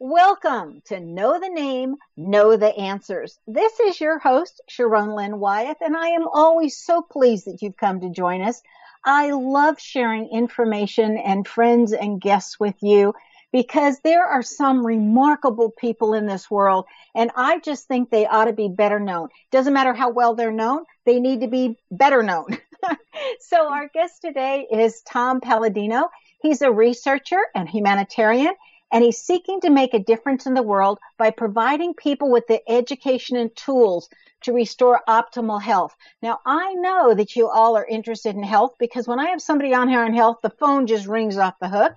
Welcome to Know the Name, Know the Answers. This is your host, Sharón Lynn Wyeth, and I am always so pleased that you've come to join us. I love sharing information and friends and guests with you because there are some remarkable people in this world, and I just think they ought to be better known. Doesn't matter how well they're known, they need to be better known. so our guest today is Tom Palladino. He's a researcher and humanitarian and he's seeking to make a difference in the world by providing people with the education and tools to restore optimal health. Now, I know that you all are interested in health because when I have somebody on here on health, the phone just rings off the hook.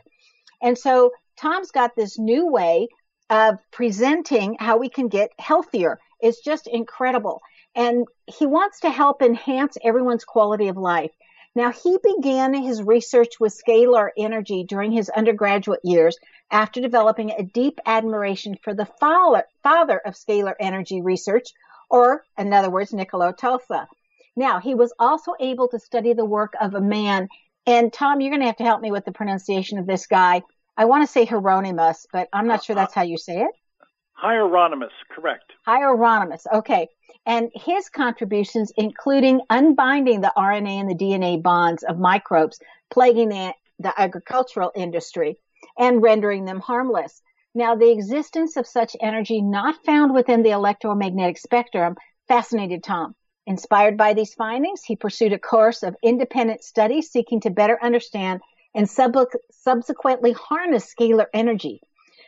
And so Tom's got this new way of presenting how we can get healthier. It's just incredible. And he wants to help enhance everyone's quality of life. Now, he began his research with scalar energy during his undergraduate years after developing a deep admiration for the father, father of scalar energy research, or in other words, Nikola Tesla. Now, he was also able to study the work of a man, and Tom, you're going to have to help me with the pronunciation of this guy. I want to say Hieronymus, but I'm not sure uh, uh, that's how you say it. Hieronymus, correct. Hieronymus, okay and his contributions, including unbinding the RNA and the DNA bonds of microbes plaguing the, the agricultural industry and rendering them harmless. Now, the existence of such energy not found within the electromagnetic spectrum fascinated Tom. Inspired by these findings, he pursued a course of independent study seeking to better understand and sub- subsequently harness scalar energy.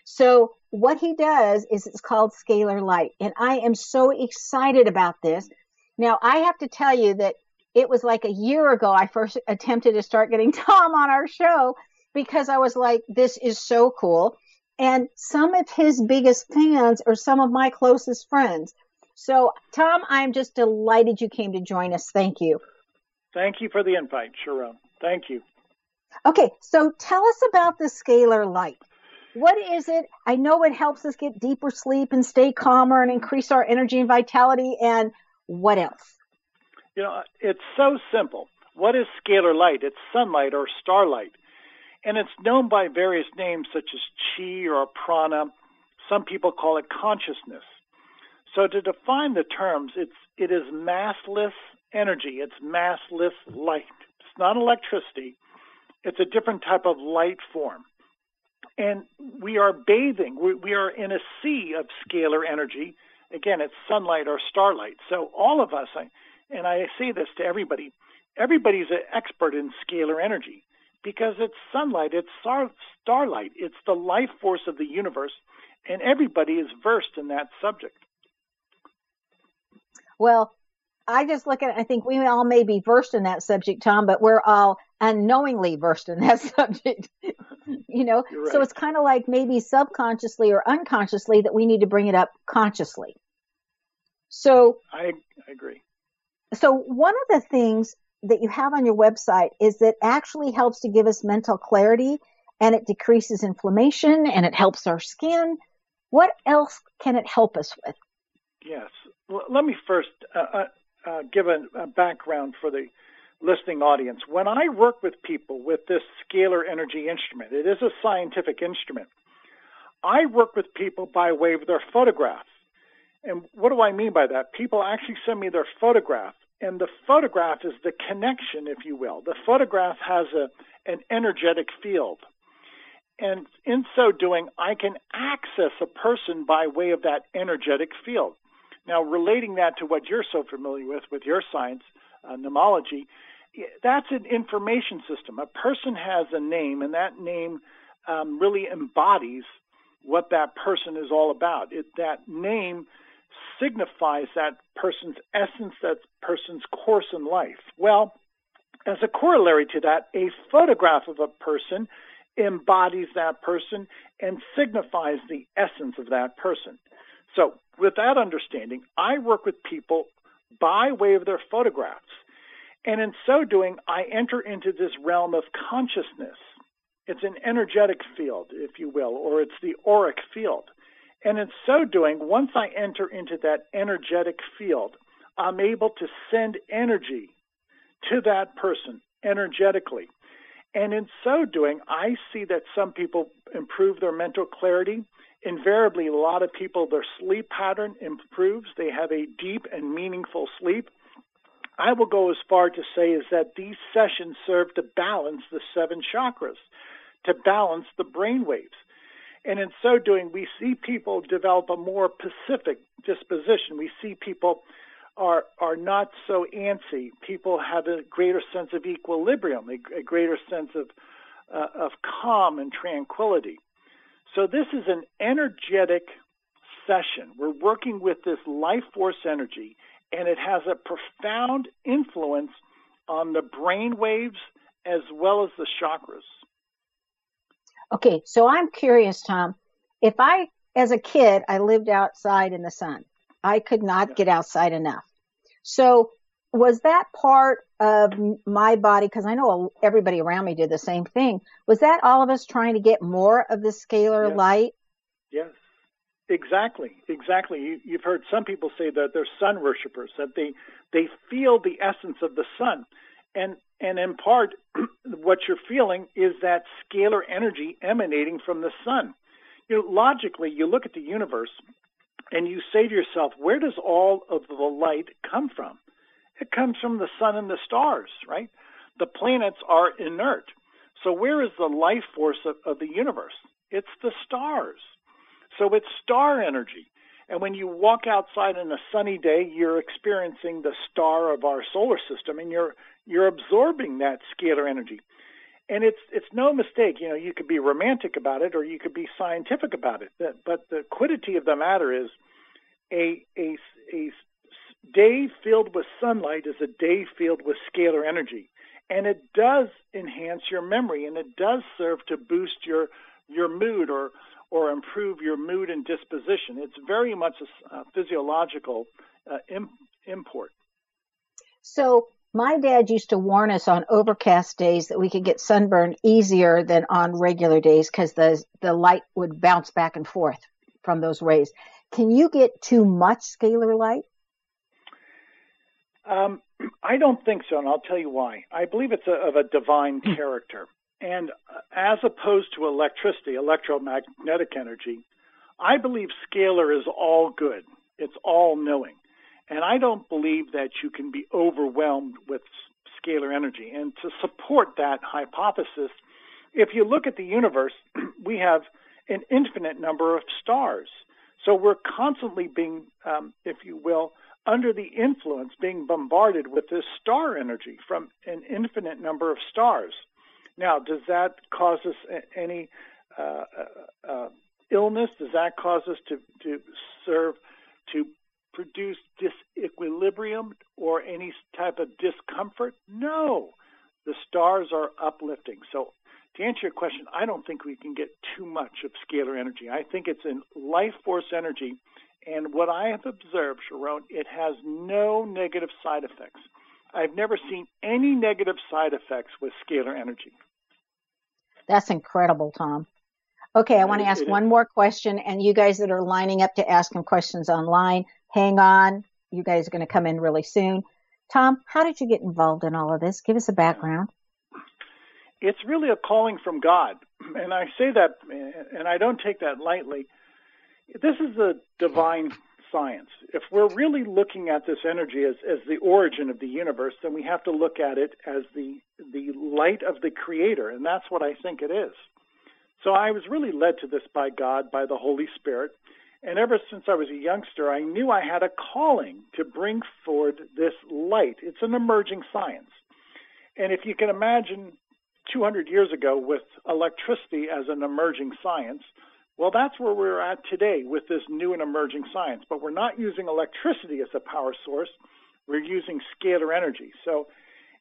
So what he does is it's called scalar light. And I am so excited about this. Now, I have to tell you that it was like a year ago I first attempted to start getting Tom on our show because I was like, this is so cool. And some of his biggest fans are some of my closest friends. So, Tom, I'm just delighted you came to join us. Thank you. Thank you for the invite, Sharón. Thank you. Okay, so tell us about the scalar light. What is it? I know it helps us get deeper sleep and stay calmer and increase our energy and vitality. And what else? You know, it's so simple. What is scalar light? It's sunlight or starlight. And it's known by various names such as chi or prana. Some people call it consciousness. So to define the terms, it's, it is massless energy. It's massless light. It's not electricity. It's a different type of light form and we are bathing. We, we are in a sea of scalar energy. Again, it's sunlight or starlight. So all of us, I, and I say this to everybody, everybody's an expert in scalar energy because it's sunlight, it's star, starlight, it's the life force of the universe, and everybody is versed in that subject. Well, I just look at it, I think we all may be versed in that subject, Tom, but we're all unknowingly versed in that subject. you know, right. so it's kind of like maybe subconsciously or unconsciously that we need to bring it up consciously. So I, I agree. So one of the things that you have on your website is that actually helps to give us mental clarity and it decreases inflammation and it helps our skin. What else can it help us with? Yes. Well, let me first uh, uh uh, give a, a background for the listening audience. When I work with people with this scalar energy instrument, it is a scientific instrument. I work with people by way of their photograph. And what do I mean by that? People actually send me their photograph, and the photograph is the connection, if you will. The photograph has a, an energetic field. And in so doing, I can access a person by way of that energetic field. Now, relating that to what you're so familiar with, with your science, uh, nameology, that's an information system. A person has a name, and that name um, really embodies what that person is all about. It, that name signifies that person's essence, that person's course in life. Well, as a corollary to that, a photograph of a person embodies that person and signifies the essence of that person. So with that understanding, I work with people by way of their photographs. And in so doing, I enter into this realm of consciousness. It's an energetic field, if you will, or it's the auric field. And in so doing, once I enter into that energetic field, I'm able to send energy to that person energetically. And in so doing, I see that some people improve their mental clarity invariably, a lot of people, their sleep pattern improves. They have a deep and meaningful sleep. I will go as far to say is that these sessions serve to balance the seven chakras, to balance the brain waves. And in so doing, we see people develop a more pacific disposition. We see people are are not so antsy. People have a greater sense of equilibrium, a, a greater sense of uh, of calm and tranquility. So this is an energetic session. We're working with this life force energy, and it has a profound influence on the brain waves as well as the chakras. Okay, so I'm curious, Tom. If I, as a kid, I lived outside in the sun, I could not yeah. get outside enough. So was that part of my body? Because I know everybody around me did the same thing. Was that all of us trying to get more of the scalar yes. light? Yes, exactly, exactly. You, you've heard some people say that they're sun worshippers, that they they feel the essence of the sun, and and in part, what you're feeling is that scalar energy emanating from the sun. You know, logically, you look at the universe and you say to yourself, where does all of the light come from? It comes from the sun and the stars, right? The planets are inert. So where is the life force of, of the universe? It's the stars. So it's star energy. And when you walk outside on a sunny day, you're experiencing the star of our solar system and you're you're absorbing that scalar energy. And it's it's no mistake, you know, you could be romantic about it or you could be scientific about it. But the quiddity of the matter is a a a day filled with sunlight is a day filled with scalar energy. And it does enhance your memory and it does serve to boost your your mood or or improve your mood and disposition. It's very much a, physiological uh, Im- import. So my dad used to warn us on overcast days that we could get sunburn easier than on regular days because the the light would bounce back and forth from those rays. Can you get too much scalar light? Um, I don't think so, and I'll tell you why. I believe it's a, of a divine character. And uh, as opposed to electricity, electromagnetic energy, I believe scalar is all good. It's all knowing. And I don't believe that you can be overwhelmed with scalar energy. And to support that hypothesis, if you look at the universe, we have an infinite number of stars. So we're constantly being, um, if you will, under the influence, being bombarded with this star energy from an infinite number of stars. Now, does that cause us any uh, uh, uh, illness? Does that cause us to, to serve to produce disequilibrium or any type of discomfort? No. The stars are uplifting. So to answer your question, I don't think we can get too much of scalar energy. I think it's in life force energy. And what I have observed, Sharón, it has no negative side effects. I've never seen any negative side effects with scalar energy. That's incredible, Tom. Okay, I want to ask one more question, and you guys that are lining up to ask him questions online, hang on. You guys are going to come in really soon. Tom, how did you get involved in all of this? Give us a background it's really a calling from God. And I say that, and I don't take that lightly. This is a divine science. If we're really looking at this energy as, as the origin of the universe, then we have to look at it as the, the light of the Creator, and that's what I think it is. So I was really led to this by God, by the Holy Spirit. And ever since I was a youngster, I knew I had a calling to bring forward this light. It's an emerging science. And if you can imagine 200 years ago with electricity as an emerging science. Well, that's where we're at today with this new and emerging science. But we're not using electricity as a power source. We're using scalar energy. So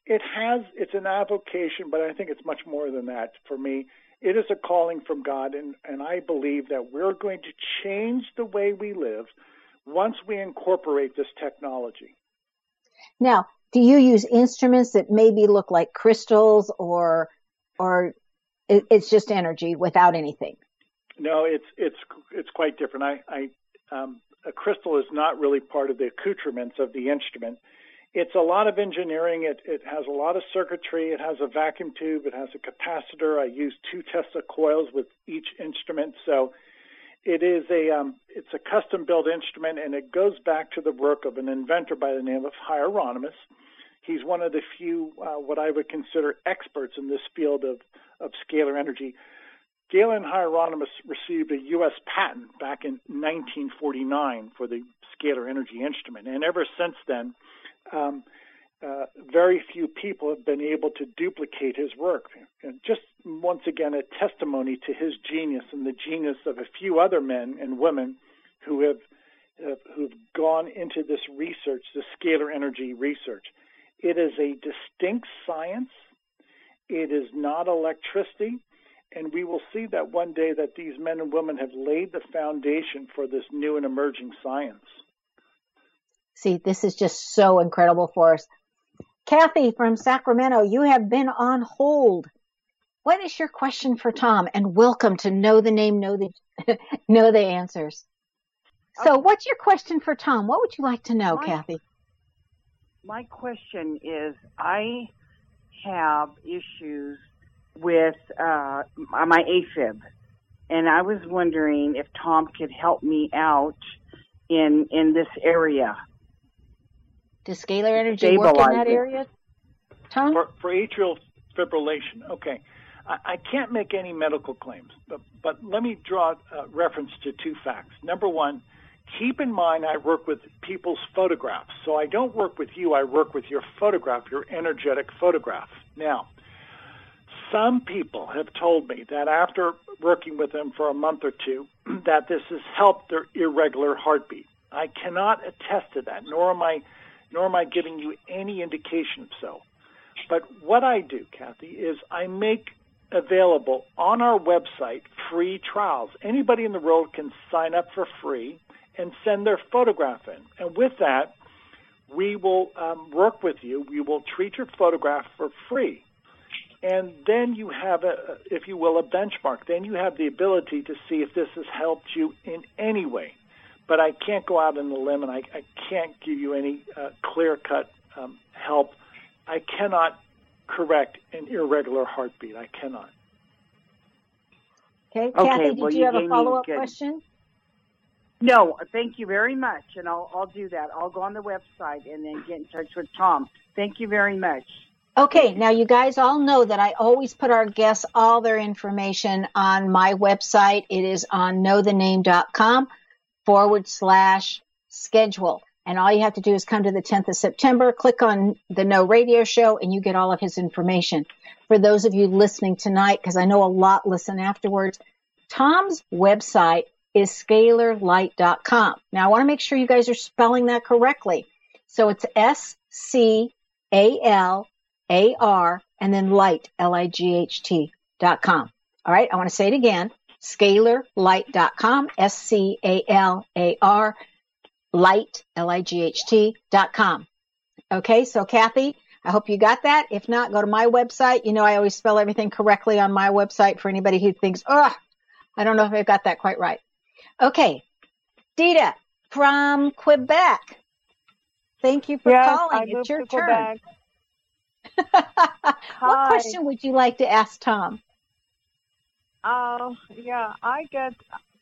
it has, it's an avocation, but I think it's much more than that for me. It is a calling from God, and, and I believe that we're going to change the way we live once we incorporate this technology. Now, do you use instruments that maybe look like crystals or or it's just energy without anything? No, it's it's it's quite different. I, I um, a crystal is not really part of the accoutrements of the instrument. It's a lot of engineering. It it has a lot of circuitry. It has a vacuum tube. It has a capacitor. I use two Tesla coils with each instrument, so It is a um, it's a custom built instrument, and it goes back to the work of an inventor by the name of Hieronymus. He's one of the few uh, what I would consider experts in this field of of scalar energy. Galen Hieronymus received a U.S. patent back in 1949 for the scalar energy instrument, and ever since then, um, uh, very few people have been able to duplicate his work. And just once again, a testimony to his genius and the genius of a few other men and women who have who've gone into this research, the scalar energy research. It is a distinct science. It is not electricity. And we will see that one day that these men and women have laid the foundation for this new and emerging science. See, this is just so incredible for us. Kathy from Sacramento, you have been on hold. What is your question for Tom? And welcome to Know the Name, Know the Know the Answers. So, okay. what's your question for Tom? What would you like to know, my, Kathy? My question is I have issues with uh, my AFib, and I was wondering if Tom could help me out in in this area. Does scalar energy work in that area, Tom? For, for atrial fibrillation, okay. I, I, can't make any medical claims, but, but let me draw a reference to two facts. Number one, keep in mind I work with people's photographs. So I don't work with you, I work with your photograph, your energetic photograph. Now, some people have told me that after working with them for a month or two, that this has helped their irregular heartbeat. I cannot attest to that, nor am I nor am I giving you any indication of so. But what I do, Kathy, is I make available on our website free trials. Anybody in the world can sign up for free and send their photograph in. And with that, we will um, work with you. We will treat your photograph for free. And then you have, a, if you will, a benchmark. Then you have the ability to see if this has helped you in any way but I can't go out on a limb and I, I can't give you any uh, clear cut um, help. I cannot correct an irregular heartbeat. I cannot. Okay, okay Kathy, did well, you, you have a follow up question? No, thank you very much, and I'll I'll do that. I'll go on the website and then get in touch with Tom. Thank you very much. Okay, now you guys all know that I always put our guests all their information on my website. It is on knowthename.com forward slash schedule. And all you have to do is come to the 10th of September, click on the No Radio Show, and you get all of his information. For those of you listening tonight, because I know a lot listen afterwards, Tom's website is scalarlight.com. Now I want to make sure you guys are spelling that correctly. So it's S C A L A R and then light, L I G H T dot com. All right. I want to say it again scalarlight.com, S-C-A-L-A-R, light, L-I-G-H-T dot com. Okay, so Kathy, I hope you got that. If not, go to my website. You know, I always spell everything correctly on my website for anybody who thinks, oh, I don't know if I've got that quite right. Okay, Dita from Quebec. Thank you for yes, calling. I it's your turn. What question would you like to ask Tom? Uh, yeah, I get,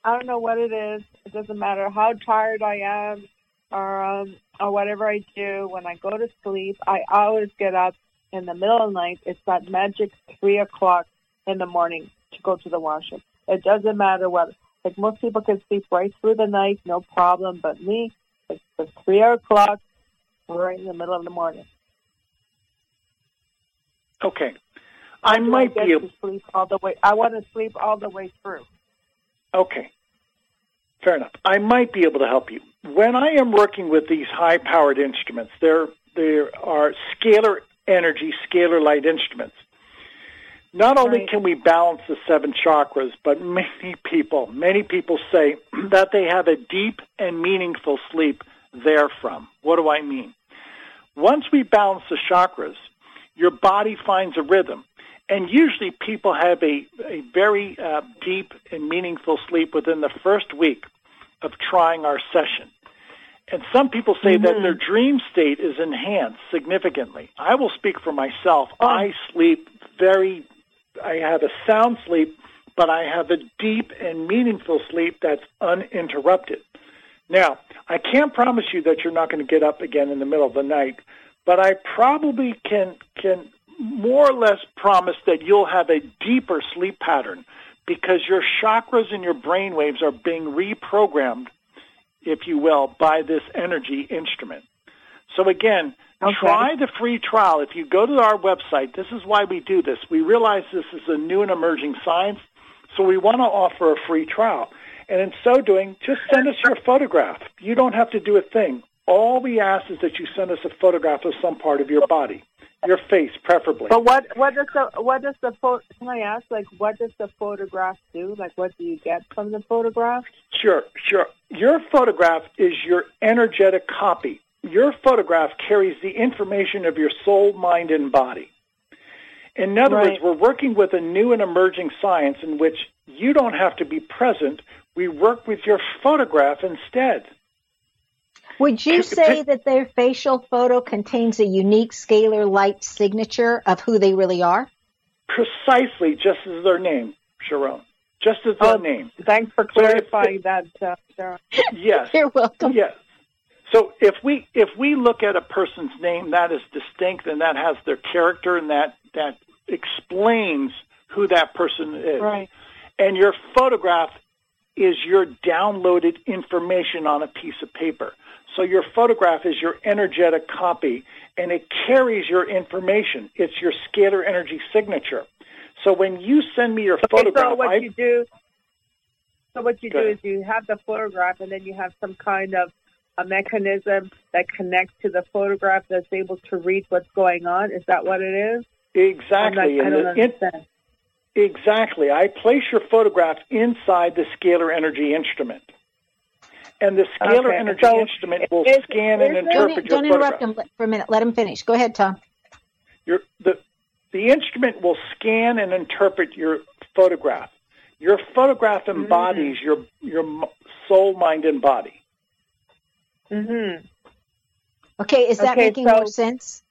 I don't know what it is. It doesn't matter how tired I am or, um, or whatever I do. When I go to sleep, I always get up in the middle of the night. It's that magic three o'clock in the morning to go to the washroom. It doesn't matter what, like most people can sleep right through the night, no problem. But me, it's the three o'clock right in the middle of the morning. Okay. I might be able to sleep all the way. I want to sleep all the way through. Okay. Fair enough. I might be able to help you. When I am working with these high powered instruments, there there are scalar energy, scalar light instruments. Not only right. can we balance the seven chakras, but many people, many people say that they have a deep and meaningful sleep therefrom. What do I mean? Once we balance the chakras, your body finds a rhythm. And usually people have a, a very uh, deep and meaningful sleep within the first week of trying our session. And some people say mm-hmm. that their dream state is enhanced significantly. I will speak for myself. Oh. I sleep very, I have a sound sleep but I have a deep and meaningful sleep that's uninterrupted. Now, I can't promise you that you're not going to get up again in the middle of the night, but I probably can can more or less promise that you'll have a deeper sleep pattern because your chakras and your brain waves are being reprogrammed, if you will, by this energy instrument. So again, okay. try the free trial. If you go to our website, this is why we do this. We realize this is a new and emerging science, so we want to offer a free trial. And in so doing, just send us your photograph. You don't have to do a thing. All we ask is that you send us a photograph of some part of your body, your face, preferably. But what what does the what does the photo? Can I ask, like, what does the photograph do? Like, what do you get from the photograph? Sure, sure. Your photograph is your energetic copy. Your photograph carries the information of your soul, mind, and body. In other right. words, we're working with a new and emerging science in which you don't have to be present. We work with your photograph instead. Would you say that their facial photo contains a unique scalar light signature of who they really are? Precisely, just as their name, Sharón. Just as their oh, name. Thanks for clarifying so if, that, uh, Yes. You're welcome. Yes. So if we if we look at a person's name that is distinct and that has their character and that that explains who that person is. Right. And your photograph is your downloaded information on a piece of paper. So your photograph is your energetic copy and it carries your information. It's your scalar energy signature. So when you send me your okay, photograph, so what I, you do, so what you do ahead. is you have the photograph and then you have some kind of a mechanism that connects to the photograph that's able to read what's going on. Is that what it is? Exactly. Not, I don't understand. exactly. I place your photograph inside the scalar energy instrument and the scalar okay. energy so instrument will is, scan and interpret don't, your Don't interrupt him for a minute. Let him finish. Go ahead, Tom. Your, the, the instrument will scan and interpret your photograph. Your photograph embodies mm-hmm. your your soul, mind, and body. Mm-hmm. Okay, is that okay, making so, more sense?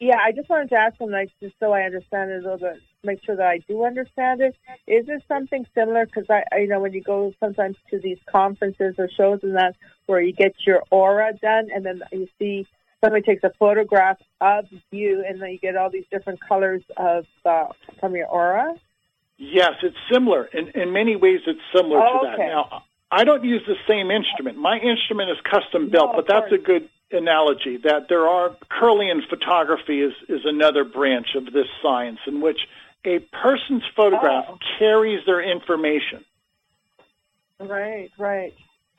Yeah, I just wanted to ask him, like, just so I understand it a little bit make sure that I do understand it. Is this something similar? Because I, I, you know, when you go sometimes to these conferences or shows and that, where you get your aura done, and then you see somebody takes a photograph of you, and then you get all these different colors of uh, from your aura. Yes, it's similar. In in many ways, it's similar oh, to that. Okay. Now, I don't use the same instrument. My instrument is custom built, no, but that's a good analogy. That there are Kirlian photography is is another branch of this science in which a person's photograph oh. carries their information. Right, right.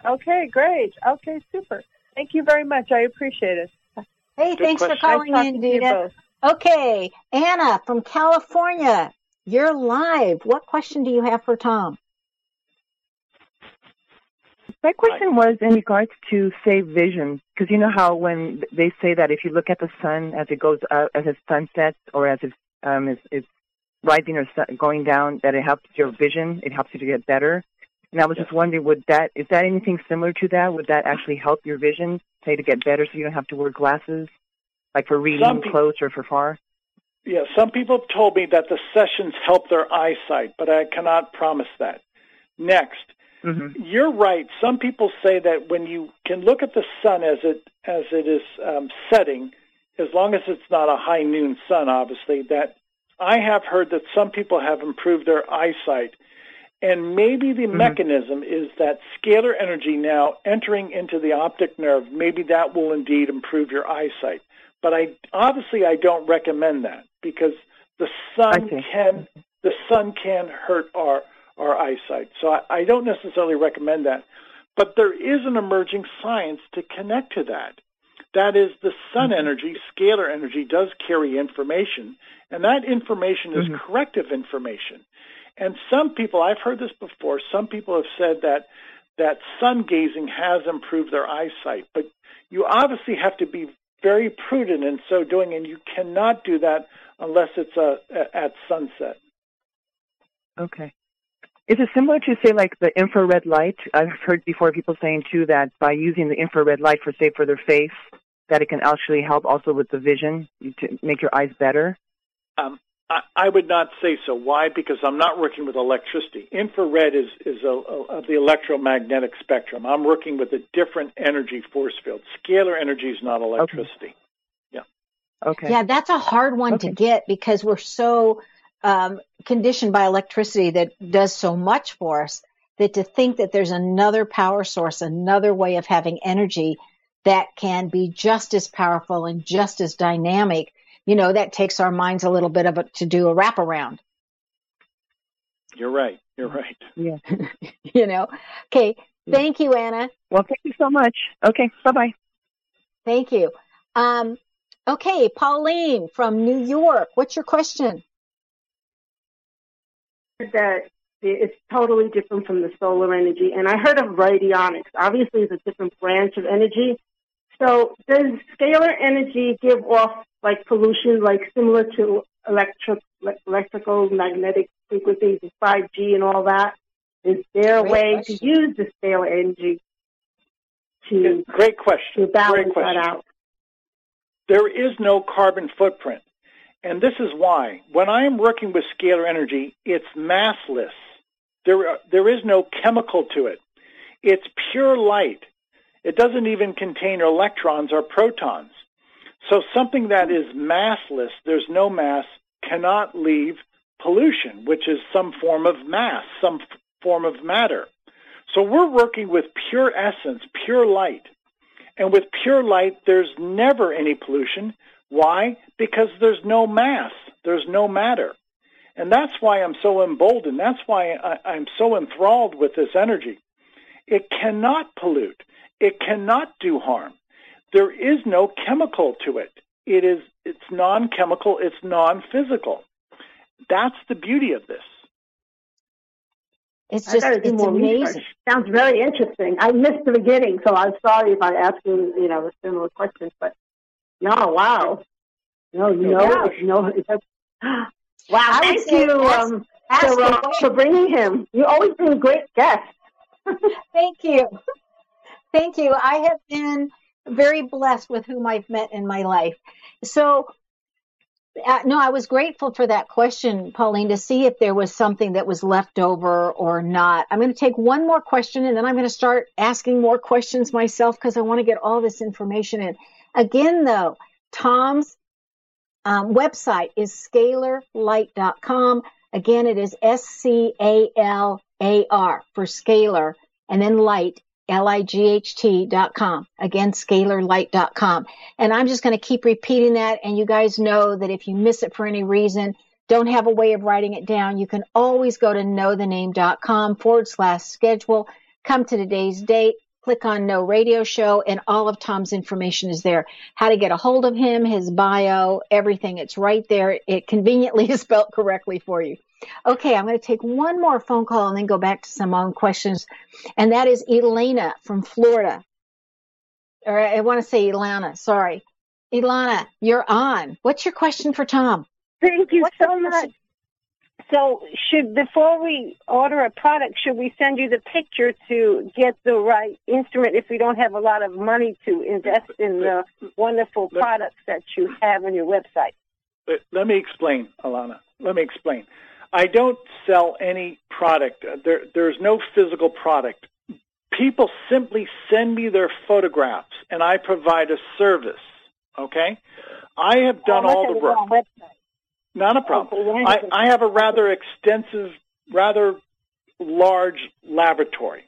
Okay, great. Okay, super. Thank you very much. I appreciate it. Hey, Good thanks question. for calling nice in, Dita. Okay, Anna from California, you're live. What question do you have for Tom? My question was in regards to say vision, because you know how when they say that if you look at the sun as it goes up, as it sunsets, or as it um, is, is rising or going down that it helps your vision, it helps you to get better. And I was yes. just wondering, would that is that anything similar to that? Would that actually help your vision, say, to get better, so you don't have to wear glasses, like for reading pe- close or for far? Yeah, some people have told me that the sessions help their eyesight, but I cannot promise that. Next, mm-hmm. you're right. Some people say that when you can look at the sun as it as it is um, setting, as long as it's not a high noon sun, obviously, that I have heard that some people have improved their eyesight. And maybe the mm-hmm. mechanism is that scalar energy now entering into the optic nerve, maybe that will indeed improve your eyesight. But I obviously I don't recommend that because the sun can the sun can hurt our our eyesight. So I, I don't necessarily recommend that. But there is an emerging science to connect to that. That is, the sun energy, scalar energy, does carry information, and that information is mm-hmm. corrective information. And some people, I've heard this before, some people have said that that sun gazing has improved their eyesight, but you obviously have to be very prudent in so doing, and you cannot do that unless it's a, a at sunset. Okay. Is it similar to say like the infrared light? I've heard before people saying too that by using the infrared light for say for their face, that it can actually help also with the vision to make your eyes better? Um, I, I would not say so. Why? Because I'm not working with electricity. Infrared is is a, a, of the electromagnetic spectrum. I'm working with a different energy force field. Scalar energy is not electricity. Okay. Yeah. Okay. Yeah, that's a hard one Okay. to get because we're so um, conditioned by electricity that does so much for us that to think that there's another power source, another way of having energy that can be just as powerful and just as dynamic, you know, that takes our minds a little bit of a, to do a wraparound, You're right. You're right. Yeah. you know. Okay. Thank you, Anna. Well, thank you so much. Okay. Bye bye. Thank you. Um, okay, Pauline from New York. What's your question? that it's totally different from the solar energy. And I heard of radionics. Obviously, it's a different branch of energy. So, does scalar energy give off like pollution, like similar to electric, electrical magnetic frequencies, 5G, and all that? Is there a Great way question. to use the scalar energy to Great question. to balance Great question. that out? There is no carbon footprint. And this is why. When I am working with scalar energy, it's massless. There, there is no chemical to it. It's pure light. It doesn't even contain electrons or protons. So something that is massless, there's no mass, cannot leave pollution, which is some form of mass, some f- form of matter. So we're working with pure essence, pure light. And with pure light, there's never any pollution. Why? Because there's no mass. There's no matter. And that's why I'm so emboldened. That's why I, I'm so enthralled with this energy. It cannot pollute. It cannot do harm. There is no chemical to it. It is, it's non-chemical. It's non-physical. That's the beauty of this. It's just it's amazing. research. Sounds very interesting. I missed the beginning, so I'm sorry if I asked you, you know, similar questions. But no, wow, no, no, Yeah. it's no. Wow, I thank say you um, ask for, uh, for bringing him. You always been great guests. Thank you. Thank you. I have been very blessed with whom I've met in my life. So, uh, no, I was grateful for that question, Pauline, to see if there was something that was left over or not. I'm going to take one more question and then I'm going to start asking more questions myself because I want to get all this information in. Again, though, Tom's um, website is scalarlight.com. Again, it is S C A L A R for scalar and then light, L-I-G-H-T dot com. Again, scalarlight dot com. And I'm just going to keep repeating that. And you guys know that if you miss it for any reason, don't have a way of writing it down, you can always go to knowthename.com forward slash schedule, come to today's date, click on no radio show, and all of Tom's information is there. How to get a hold of him, his bio, everything. It's right there. It conveniently is spelled correctly for you. Okay, I'm going to take one more phone call and then go back to some own questions. And that is Elena from Florida. Or I want to say Ilana, sorry. Ilana, you're on. What's your question for Tom? Thank you What's so much. So, should before we order a product, should we send you the picture to get the right instrument if we don't have a lot of money to invest in the wonderful products that you have on your website? Let me explain, Alana. Let me explain. I don't sell any product. Uh, There, there's no physical product. People simply send me their photographs, and I provide a service. Okay, I have done all the work. Not a problem. I. I have a rather extensive, rather large laboratory.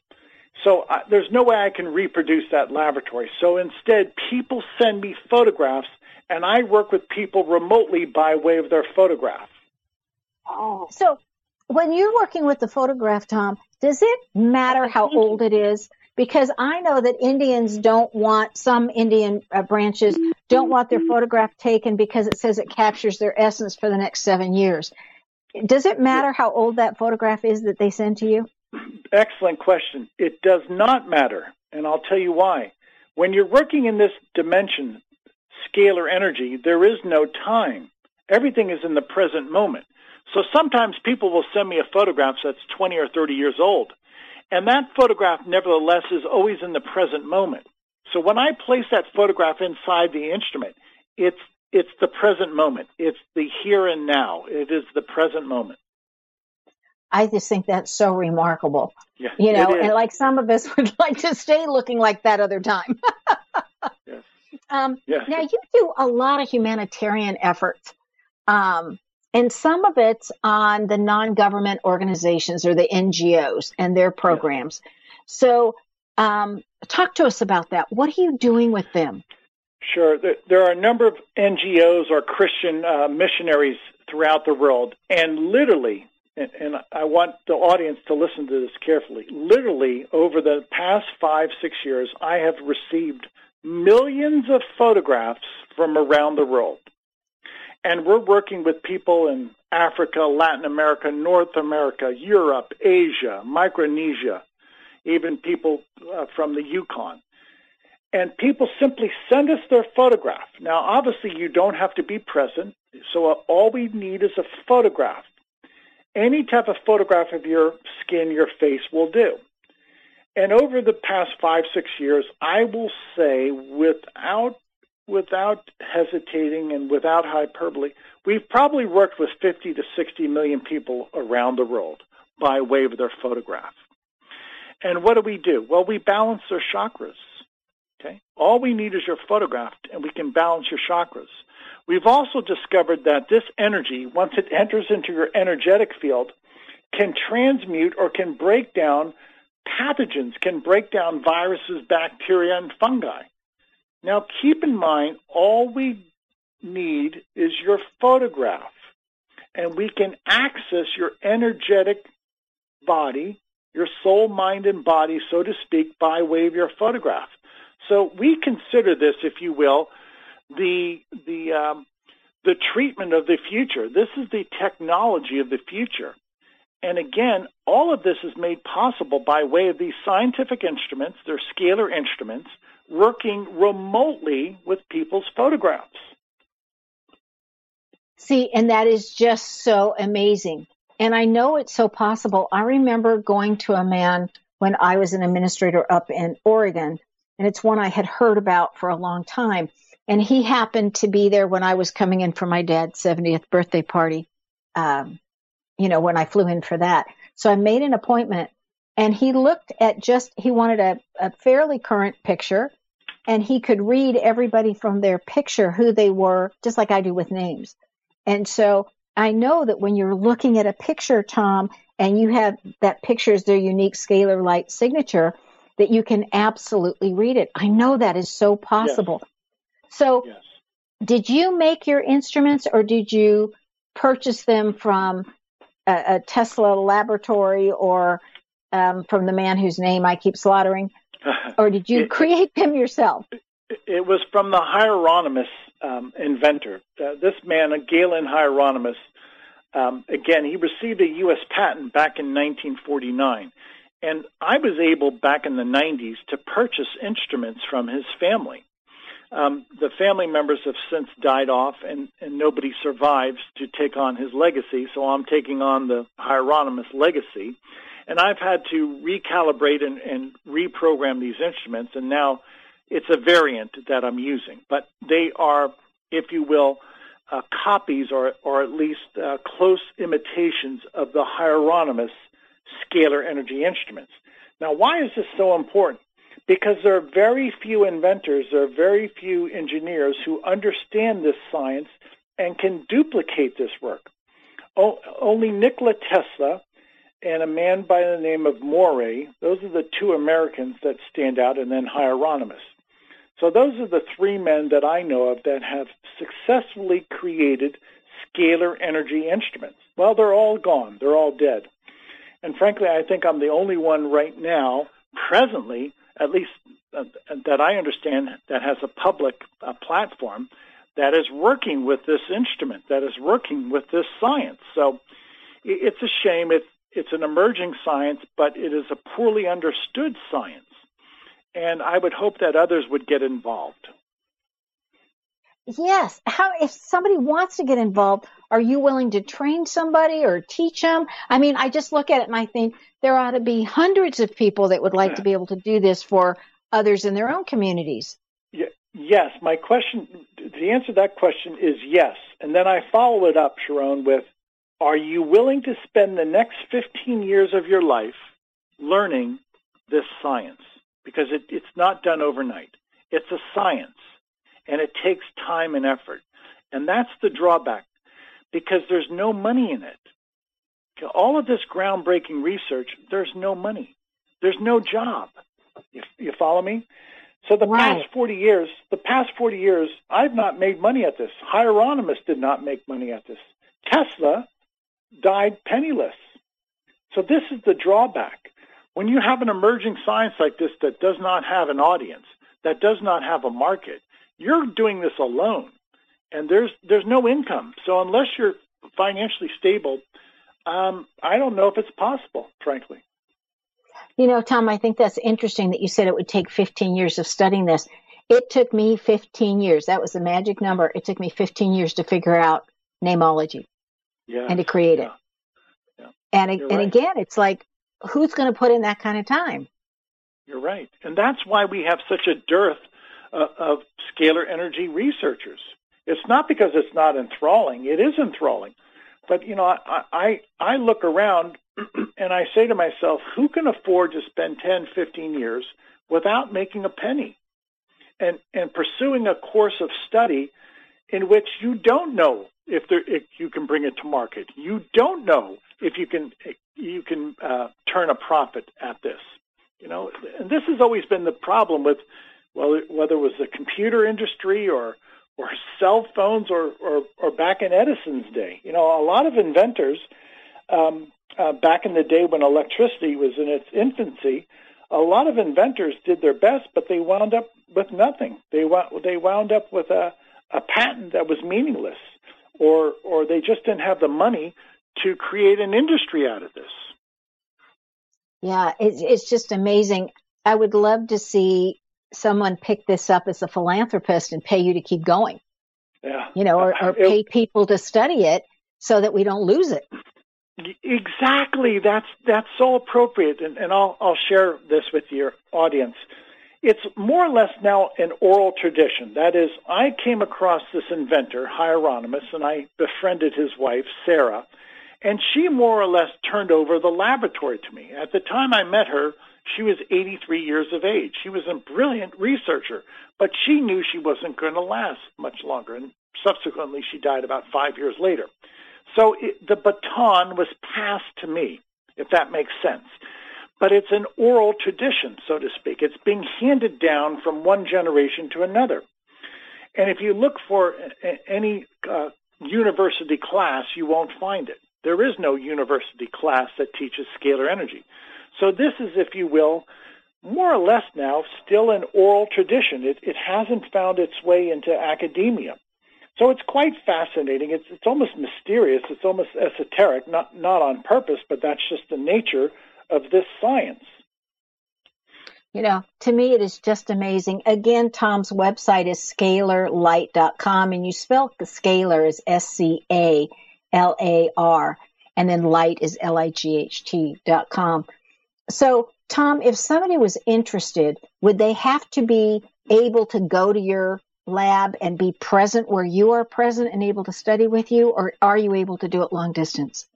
So I, there's no way I can reproduce that laboratory. So instead, people send me photographs, and I work with people remotely by way of their photograph. Oh, So when you're working with the photograph, Tom, does it matter how old it is? Because I know that Indians don't want, some Indian uh, branches don't want their photograph taken because it says it captures their essence for the next seven years. Does it matter how old that photograph is that they send to you? Excellent question. It does not matter, and I'll tell you why. When you're working in this dimension, scalar energy, there is no time. Everything is in the present moment. So sometimes people will send me a photograph that's 20 or 30 years old, and that photograph nevertheless is always in the present moment. So when I place that photograph inside the instrument, it's it's the present moment. It's the here and now. It is the present moment. I just think that's so remarkable. Yeah, you know, and like some of us would like to stay looking like that other time. Yes. Um, Yes. Now you do a lot of humanitarian efforts, um, and some of it's on the non-government organizations or the NGOs and their programs. So, um, talk to us about that. What are you doing with them? Sure. There, there are a number of NGOs or Christian uh, missionaries throughout the world, and literally, and, and I want the audience to listen to this carefully. Literally, over the past five, six years, I have received millions of photographs from around the world. And we're working with people in Africa, Latin America, North America, Europe, Asia, Micronesia, even people uh, from the Yukon and people simply send us their photograph. Now, obviously, you don't have to be present, so uh, all we need is a photograph. Any type of photograph of your skin, your face will do. And over the past five, six years, I will say without without hesitating and without hyperbole, we've probably worked with 50 to 60 million people around the world by way of their photograph. And what do we do? Well, we balance their chakras. Okay? All we need is your photograph and we can balance your chakras. We've also discovered that this energy, once it enters into your energetic field, can transmute or can break down pathogens, can break down viruses, bacteria, and fungi. Now keep in mind, all we need is your photograph and we can access your energetic body, your soul, mind, and body, so to speak, by way of your photograph. So we consider this, if you will, the the um, the treatment of the future. This is the technology of the future. And again, all of this is made possible by way of these scientific instruments, they're scalar instruments, working remotely with people's photographs. See, and that is just so amazing. And I know it's so possible. I remember going to a man when I was an administrator up in Oregon, and it's one I had heard about for a long time. And he happened to be there when I was coming in for my dad's 70th birthday party, um, you know, when I flew in for that. So I made an appointment, and he looked at just, he wanted a, a fairly current picture, and he could read everybody from their picture who they were, just like I do with names. And so I know that when you're looking at a picture, Tom, and you have that picture is their unique scalar light signature, that you can absolutely read it. I know that is so possible. So, Yes. did you make your instruments or did you purchase them from a, a Tesla laboratory or um, from the man whose name I keep slaughtering? Or did you It- create them yourself? It was from the Hieronymus um, inventor. Uh, this man, Galen Hieronymus, um, again, he received a U.S. patent back in 1949. And I was able back in the 90s to purchase instruments from his family. Um, the family members have since died off, and, and nobody survives to take on his legacy, so I'm taking on the Hieronymus legacy. And I've had to recalibrate and, and reprogram these instruments, and now it's a variant that I'm using. But they are, if you will, uh, copies or, or at least uh, close imitations of the Hieronymus scalar energy instruments. Now, why is this so important? Because there are very few inventors, there are very few engineers who understand this science and can duplicate this work. O- only Nikola Tesla and a man by the name of Moray, those are the two Americans that stand out, and then Hieronymus. So those are the three men that I know of that have successfully created scalar energy instruments. Well, they're all gone. They're all dead. And frankly, I think I'm the only one right now, presently, at least uh, that I understand, that has a public uh, platform that is working with this instrument, that is working with this science. So it's a shame. It's it's an emerging science, but it is a poorly understood science. And I would hope that others would get involved. Yes. How if somebody wants to get involved, are you willing to train somebody or teach them? I mean, I just look at it and I think there ought to be hundreds of people that would like to be able to do this for others in their own communities. Yes, my question the answer to that question is yes. And then I follow it up, Sharón, with are you willing to spend the next 15 years of your life learning this science? Because it, it's not done overnight. It's a science, and it takes time and effort. And that's the drawback, because there's no money in it. All of this groundbreaking research, there's no money. There's no job. You, you follow me? So the right. past 40 years, the past 40 years, I've not made money at this. Hieronymus did not make money at this. Tesla died penniless. So this is the drawback. When you have an emerging science like this that does not have an audience, that does not have a market, you're doing this alone. And there's there's no income. So unless you're financially stable, um, I don't know if it's possible, frankly. You know, Tom, I think that's interesting that you said it would take 15 years of studying this. It took me 15 years. That was the magic number. It took me 15 years to figure out nameology yeah. and to create it. Yeah. Yeah. And, and right. again, it's like, who's going to put in that kind of time? You're right. And that's why we have such a dearth uh, of scalar energy researchers. It's not because it's not enthralling. It is enthralling. But, you know, I, I, I look around and I say to myself, who can afford to spend 10, 15 years without making a penny and, and pursuing a course of study in which you don't know if, there, if you can bring it to market. You don't know if you can, you can uh, turn a profit at this. You know, and this has always been the problem with, well, whether it was the computer industry or or cell phones or, or, or back in Edison's day. You know, a lot of inventors um, uh, back in the day when electricity was in its infancy, a lot of inventors did their best, but they wound up with nothing. They they wound up with a, a patent that was meaningless, or or they just didn't have the money to create an industry out of this. Yeah, it's it's just amazing. I would love to see someone pick this up as a philanthropist and pay you to keep going. Yeah. You know, or, or pay people to study it so that we don't lose it. Exactly. That's that's so appropriate, and, and I'll I'll share this with your audience. It's more or less now an oral tradition. That is, I came across this inventor, Hieronymus, and I befriended his wife, Sarah, and she more or less turned over the laboratory to me. At the time I met her, she was 83 years of age. She was a brilliant researcher, but she knew she wasn't going to last much longer, and subsequently she died about five years later. So it, the baton was passed to me, if that makes sense. But it's an oral tradition, so to speak. It's being handed down from one generation to another. And if you look for any uh, university class, you won't find it. There is no university class that teaches scalar energy. So this is, if you will, more or less now still an oral tradition. It, it hasn't found its way into academia. So it's quite fascinating. It's it's almost mysterious. It's almost esoteric, not not on purpose, but that's just the nature of this science. You know, to me, it is just amazing. Again, Tom's website is scalarlight.com, and you spell the scalar as S C A L A R, and then light is L I G H T.com. So, Tom, if somebody was interested, would they have to be able to go to your lab and be present where you are present and able to study with you, or are you able to do it long distance?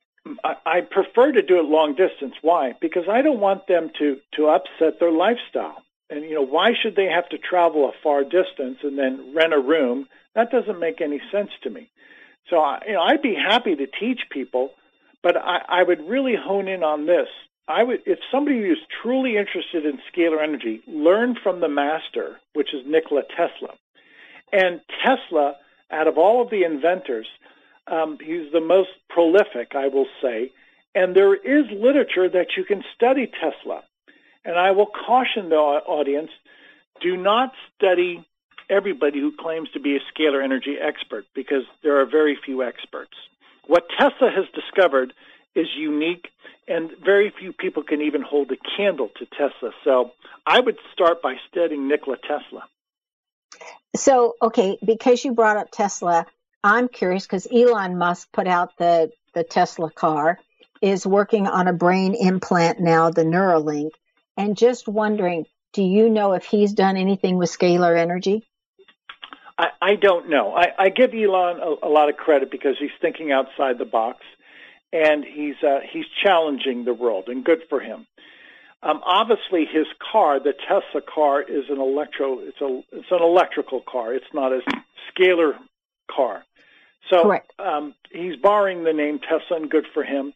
I, prefer to do it long distance. Why? Because I don't want them to to upset their lifestyle. And you know, why should they have to travel a far distance and then rent a room? That doesn't make any sense to me. So, I, you know, I'd be happy to teach people, but I, I would really hone in on this. I would, if somebody is truly interested in scalar energy, learn from the master, which is Nikola Tesla. And Tesla, out of all of the inventors, um, he's the most prolific, I will say. And there is literature that you can study Tesla. And I will caution the audience, do not study everybody who claims to be a scalar energy expert because there are very few experts. What Tesla has discovered is unique, and very few people can even hold a candle to Tesla. So I would start by studying Nikola Tesla. So, okay, because you brought up Tesla, I'm curious because Elon Musk put out the, the Tesla car, is working on a brain implant now, the Neuralink, and just wondering, do you know if he's done anything with scalar energy? I, I don't know. I, I give Elon a, a lot of credit because he's thinking outside the box, and he's uh, he's challenging the world, and good for him. Um, obviously, his car, the Tesla car, is an electro. It's a it's an electrical car. It's not a scalar car. So um, he's borrowing the name Tesla, and good for him.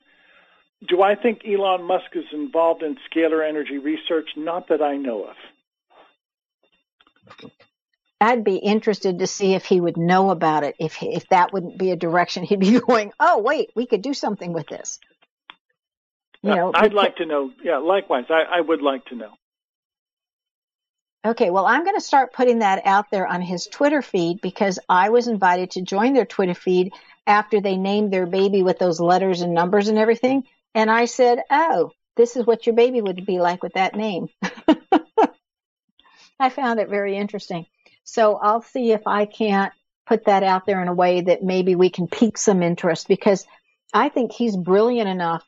Do I think Elon Musk is involved in scalar energy research? Not that I know of. I'd be interested to see if he would know about it. If if that wouldn't be a direction he'd be going. Oh, wait, we could do something with this. You know, I'd like to know. Yeah, likewise, I, I would like to know. Okay, well, I'm going to start putting that out there on his Twitter feed because I was invited to join their Twitter feed after they named their baby with those letters and numbers and everything. And I said, Oh, this is what your baby would be like with that name. I found it very interesting. So I'll see if I can't put that out there in a way that maybe we can pique some interest because I think he's brilliant enough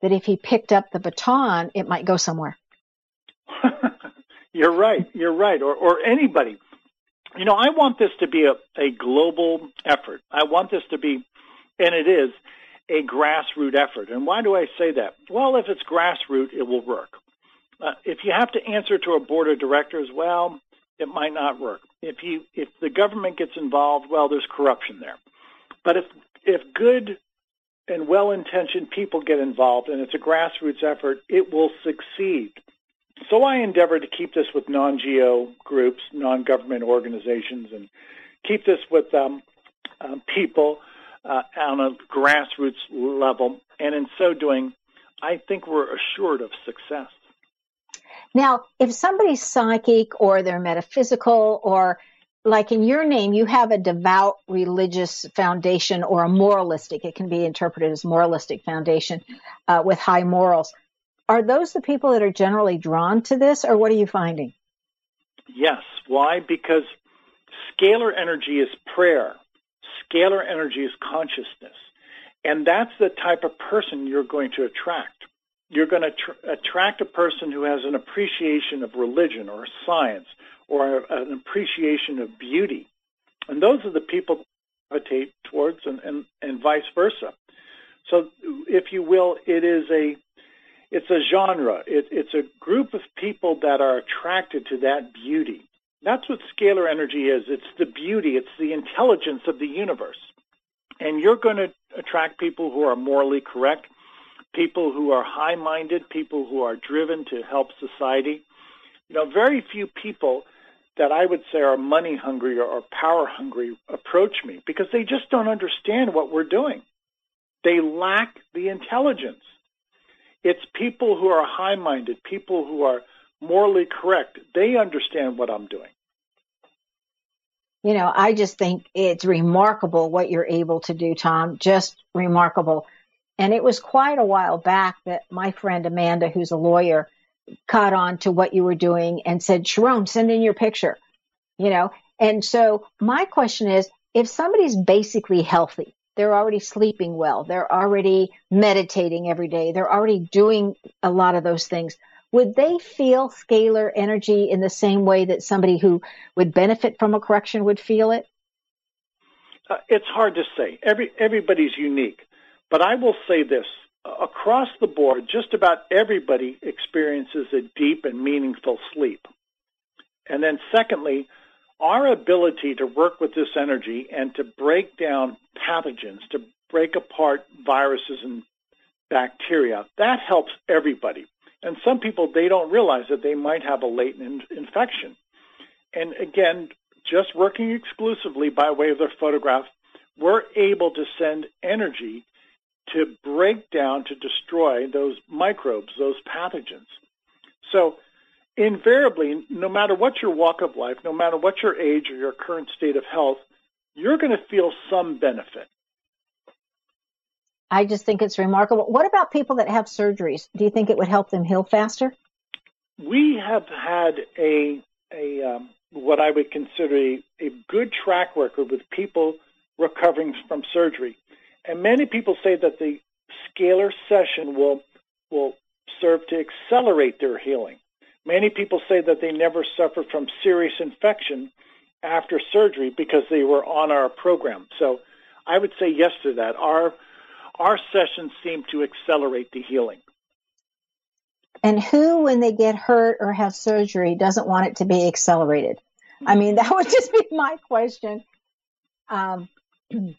that if he picked up the baton, it might go somewhere. You're right. You're right. Or, or anybody. You know, I want this to be a, a global effort. I want this to be, and it is, a grassroots effort. And why do I say that? Well, if it's grassroots, it will work. Uh, if you have to answer to a board of directors, well, it might not work. If you if the government gets involved, well, there's corruption there. But if if good and well-intentioned people get involved and it's a grassroots effort, it will succeed. So I endeavor to keep this with non-geo groups, non-government organizations, and keep this with um, um, people uh, on a grassroots level. And in so doing, I think we're assured of success. Now, if somebody's psychic or they're metaphysical or like in your name, you have a devout religious foundation or a moralistic, it can be interpreted as moralistic foundation uh, with high morals. Are those the people that are generally drawn to this, or what are you finding? Yes. Why? Because scalar energy is prayer, scalar energy is consciousness. And that's the type of person you're going to attract. You're going to tr- attract a person who has an appreciation of religion or science or an appreciation of beauty. And those are the people gravitate towards and, and, and vice versa. So if you will, it is a it's a genre. It, it's a group of people that are attracted to that beauty. That's what scalar energy is. It's the beauty. It's the intelligence of the universe. And you're going to attract people who are morally correct, people who are high-minded, people who are driven to help society. You know, very few people that I would say are money hungry or power hungry approach me because they just don't understand what we're doing. They lack the intelligence. It's people who are high minded, people who are morally correct. They understand what I'm doing. You know, I just think it's remarkable what you're able to do, Tom. Just remarkable. And it was quite a while back that my friend Amanda, who's a lawyer, caught on to what you were doing and said, Sharón, send in your picture, you know? And so my question is, if somebody's basically healthy, they're already sleeping well, they're already meditating every day, they're already doing a lot of those things, would they feel scalar energy in the same way that somebody who would benefit from a correction would feel it? Uh, it's hard to say. Every everybody's unique, but I will say this: across the board, just about everybody experiences a deep and meaningful sleep. And then, secondly, our ability to work with this energy and to break down pathogens, to break apart viruses and bacteria, that helps everybody. And some people, they don't realize that they might have a latent in- infection. And again, just working exclusively by way of their photograph, we're able to send energy to break down, to destroy those microbes, those pathogens. So invariably, no matter what your walk of life, no matter what your age or your current state of health, you're going to feel some benefit. I just think it's remarkable. What about people that have surgeries? Do you think it would help them heal faster? We have had a a um, what I would consider a, a good track record with people recovering from surgery. And many people say that the scalar session will will serve to accelerate their healing. Many people say that they never suffered from serious infection after surgery because they were on our program. So I would say yes to that. Our our sessions seem to accelerate the healing. And who, when they get hurt or have surgery, doesn't want it to be accelerated? I mean, that would just be my question. Um, you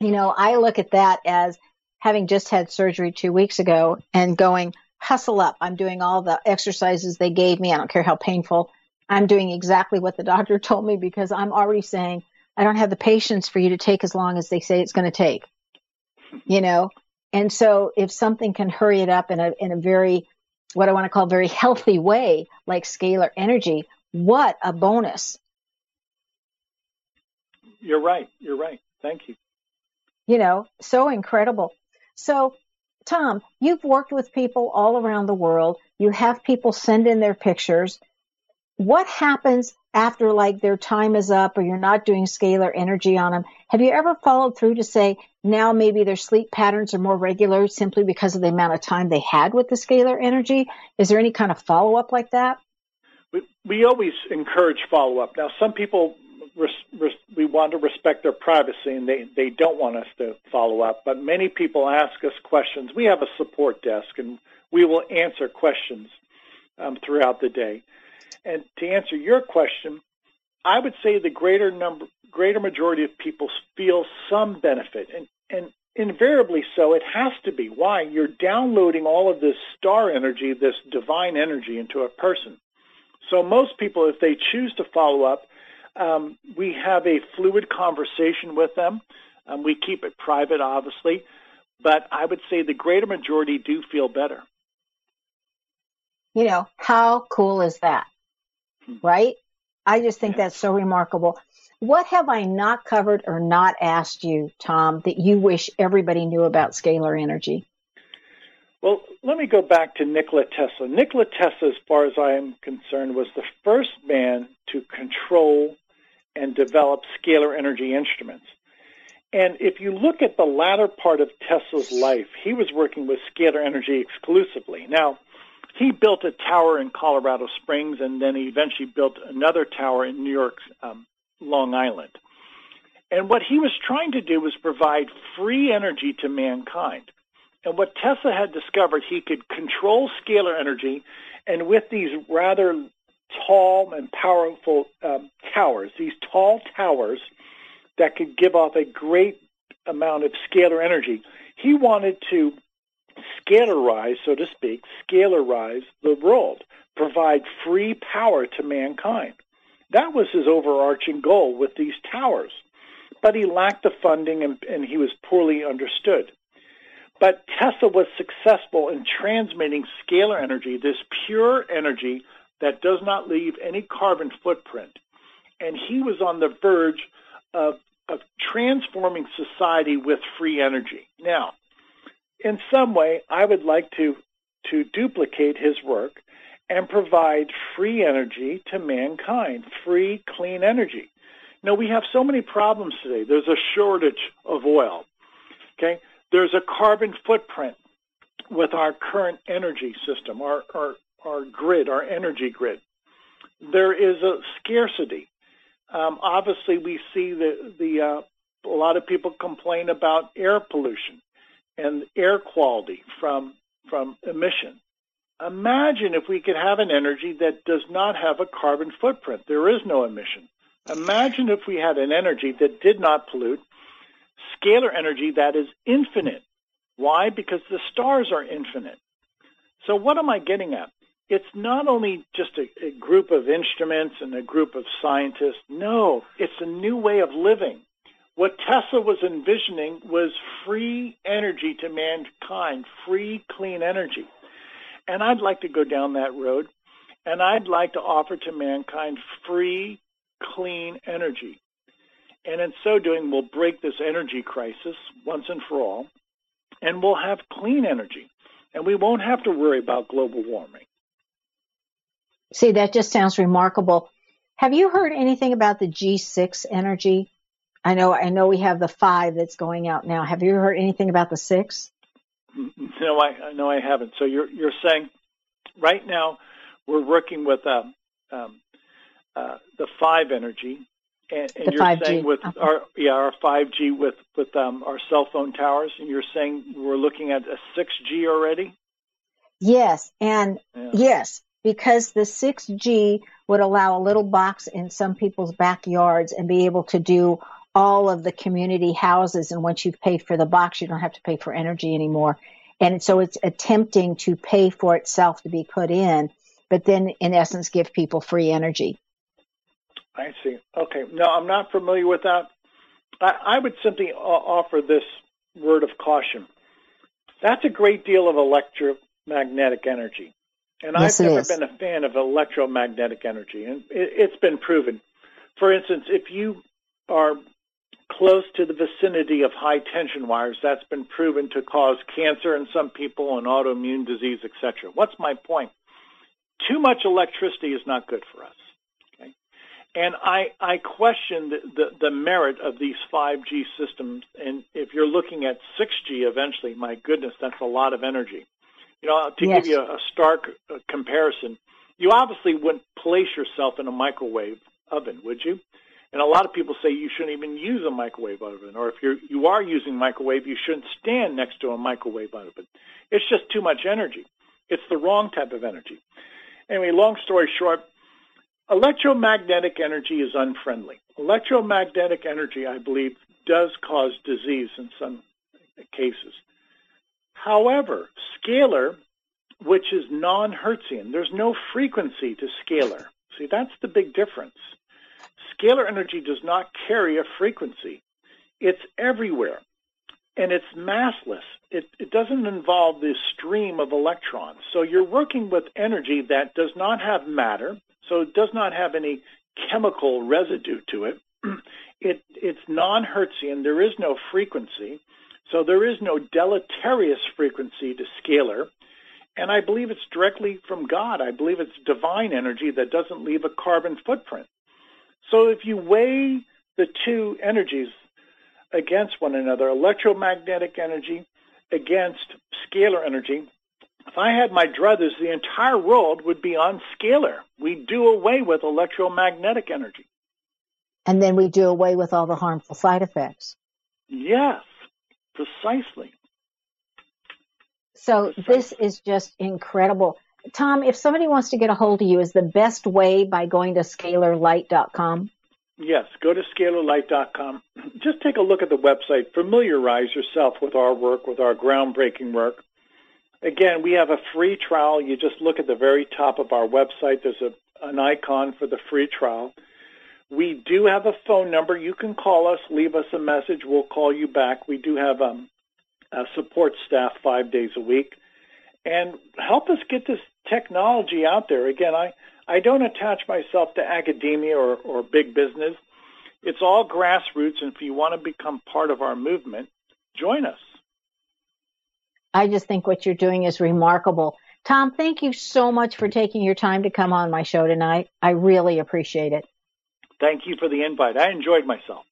know, I look at that as having just had surgery two weeks ago and going, hustle up. I'm doing all the exercises they gave me. I don't care how painful. I'm doing exactly what the doctor told me because I'm already saying, I don't have the patience for you to take as long as they say it's going to take. You know? And so if something can hurry it up in a, in a very what I want to call very healthy way, like scalar energy, what a bonus. You're right. You're right. Thank you. You know, so incredible. So, Tom, you've worked with people all around the world. You have people send in their pictures. What happens after like their time is up or you're not doing scalar energy on them? Have you ever followed through to say now maybe their sleep patterns are more regular simply because of the amount of time they had with the scalar energy? Is there any kind of follow up like that? We, we always encourage follow up. Now, some people res, res, we want to respect their privacy and they, they don't want us to follow up, but many people ask us questions. We have a support desk and we will answer questions um, throughout the day. And to answer your question, I would say the greater number, greater majority of people feel some benefit, and and invariably so. It has to be. Why? You're downloading all of this star energy, this divine energy, into a person. So most people, if they choose to follow up, um, we have a fluid conversation with them. Um, we keep it private, obviously, but I would say the greater majority do feel better. You know, how cool is that? right? I just think that's so remarkable. What have I not covered or not asked you, Tom, that you wish everybody knew about scalar energy? Well, let me go back to Nikola Tesla. Nikola Tesla, as far as I am concerned, was the first man to control and develop scalar energy instruments. And if you look at the latter part of Tesla's life, he was working with scalar energy exclusively. Now, he built a tower in Colorado Springs, and then he eventually built another tower in New York's um, Long Island. And what he was trying to do was provide free energy to mankind. And what Tesla had discovered, he could control scalar energy, and with these rather tall and powerful um, towers, these tall towers that could give off a great amount of scalar energy, he wanted to scalarize, so to speak, scalarize the world, provide free power to mankind. That was his overarching goal with these towers. But he lacked the funding and, and he was poorly understood. But Tesla was successful in transmitting scalar energy, this pure energy that does not leave any carbon footprint. And he was on the verge of, of transforming society with free energy. Now, in some way, I would like to, to duplicate his work and provide free energy to mankind, free, clean energy. Now, we have so many problems today. There's a shortage of oil. Okay? There's a carbon footprint with our current energy system, our, our, our grid, our energy grid. There is a scarcity. Um, obviously, we see the, the uh, a lot of people complain about air pollution and air quality from from emission. Imagine if we could have an energy that does not have a carbon footprint. There is no emission. Imagine if we had an energy that did not pollute, scalar energy that is infinite. Why? Because the stars are infinite. So what am I getting at? It's not only just a, a group of instruments and a group of scientists. No, it's a new way of living. What Tesla was envisioning was free energy to mankind, free, clean energy. And I'd like to go down that road, and I'd like to offer to mankind free, clean energy. And in so doing, we'll break this energy crisis once and for all, and we'll have clean energy, and we won't have to worry about global warming. See, that just sounds remarkable. Have you heard anything about the G6 energy? I know, I know we have the five that's going out now. Have you heard anything about the six? No, I no, I haven't. So you're you're saying right now we're working with um, um, uh, the five energy, And, and you're 5G. saying with okay. our yeah our 5G with with um, our cell phone towers, and you're saying we're looking at a 6G already. Yes, and yeah. yes, because the 6G would allow a little box in some people's backyards and be able to do all of the community houses. And once you've paid for the box, you don't have to pay for energy anymore. And so it's attempting to pay for itself to be put in, but then in essence give people free energy. I see. Okay. No, I'm not familiar with that. I, I would simply offer this word of caution. That's a great deal of electromagnetic energy. And yes, I've never been a fan of electromagnetic energy, and it, has been proven. For instance, if you are close to the vicinity of high tension wires, that's been proven to cause cancer in some people and autoimmune disease, etc. What's my point? Too much electricity is not good for us. Okay? And I, I question the, the, the merit of these 5G systems. And if you're looking at 6G eventually, my goodness, that's a lot of energy. You know, to yes. give you a, a stark uh, comparison, you obviously wouldn't place yourself in a microwave oven, would you? And a lot of people say you shouldn't even use a microwave oven, or if you're you are using microwave, you shouldn't stand next to a microwave oven. It's just too much energy. It's the wrong type of energy. Anyway, long story short, electromagnetic energy is unfriendly. Electromagnetic energy, I believe, does cause disease in some cases. However, scalar, which is non-Hertzian, there's no frequency to scalar. See, that's the big difference. Scalar energy does not carry a frequency. It's everywhere. And it's massless. It, it doesn't involve this stream of electrons. So you're working with energy that does not have matter, so it does not have any chemical residue to it. it it's non-Hertzian. There is no frequency. So there is no deleterious frequency to scalar. And I believe it's directly from God. I believe it's divine energy that doesn't leave a carbon footprint. So if you weigh the two energies against one another, electromagnetic energy against scalar energy, if I had my druthers, the entire world would be on scalar. We do away with electromagnetic energy. And then we do away with all the harmful side effects. Yes. Precisely. So Precisely. this is just incredible. Tom, if somebody wants to get a hold of you, is the best way by going to scalarlight.com? Yes, go to scalarlight.com. Just take a look at the website. Familiarize yourself with our work, with our groundbreaking work. Again, we have a free trial. You just look at the very top of our website. There's a, an icon for the free trial. We do have a phone number. You can call us, leave us a message. We'll call you back. We do have um, a support staff five days a week. And help us get this technology out there. Again, I, I don't attach myself to academia or, or big business. It's all grassroots. And if you want to become part of our movement, join us. I just think what you're doing is remarkable. Tom, thank you so much for taking your time to come on my show tonight. I really appreciate it. Thank you for the invite. I enjoyed myself.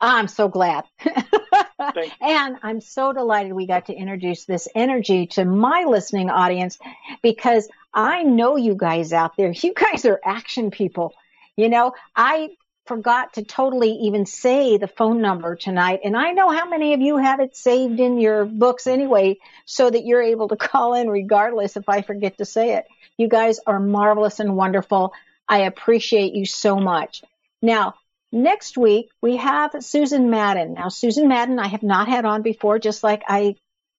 I'm so glad. and I'm so delighted we got to introduce this energy to my listening audience because I know you guys out there. You guys are action people. You know, I forgot to totally even say the phone number tonight. And I know how many of you have it saved in your books anyway, so that you're able to call in regardless if I forget to say it. You guys are marvelous and wonderful. I appreciate you so much. Now, next week we have Susan Madden. Now, Susan Madden, I have not had on before, just like I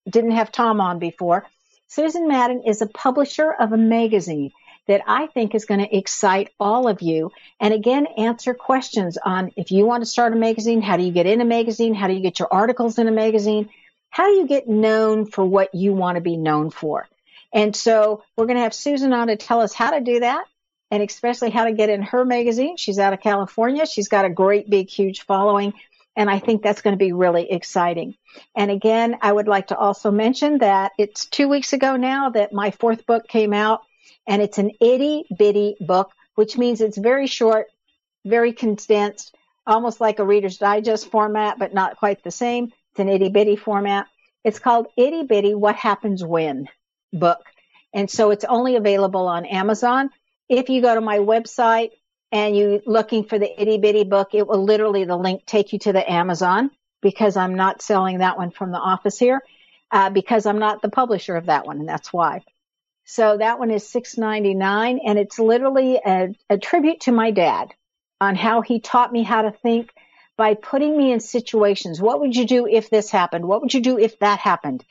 didn't have Tom on before. Susan Madden is a publisher of a magazine that I think is going to excite all of you. And again, answer questions on if you want to start a magazine, how do you get in a magazine? How do you get your articles in a magazine? How do you get known for what you want to be known for? And so we're going to have Susan on to tell us how to do that and especially how to get in her magazine. She's out of California. She's got a great, big, huge following. And I think that's going to be really exciting. And again, I would like to also mention that it's two weeks ago now that my fourth book came out and it's an itty bitty book, which means it's very short, very condensed, almost like a Reader's Digest format, but not quite the same. It's an itty bitty format. It's called Itty Bitty What Happens When book. And so it's only available on Amazon if you go to my website and you're looking for the itty bitty book, it will literally the link take you to the Amazon because I'm not selling that one from the office here uh, because I'm not the publisher of that one, and that's why. So that one is six ninety nine, and it's literally a, a tribute to my dad on how he taught me how to think by putting me in situations. What would you do if this happened? What would you do if that happened?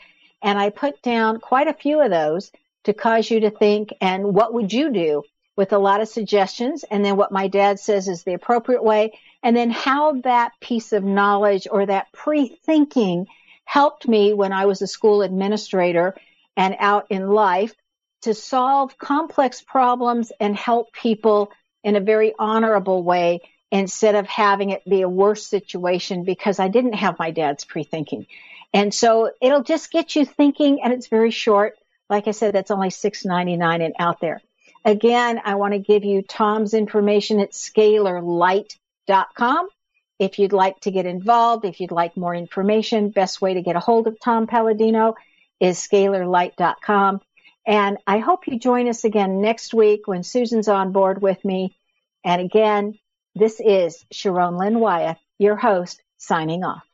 And I put down quite a few of those to cause you to think. And what would you do with a lot of suggestions? And then what my dad says is the appropriate way. And then how that piece of knowledge or that pre-thinking helped me when I was a school administrator and out in life to solve complex problems and help people in a very honorable way instead of having it be a worse situation because I didn't have my dad's pre-thinking. And so it'll just get you thinking and it's very short. Like I said, that's only $6.99 and out there. Again, I want to give you Tom's information at scalarlight.com. If you'd like to get involved, if you'd like more information, best way to get a hold of Tom Paladino is scalarlight.com. And I hope you join us again next week when Susan's on board with me. And again, this is Sharón Lynn Wyeth, your host, signing off.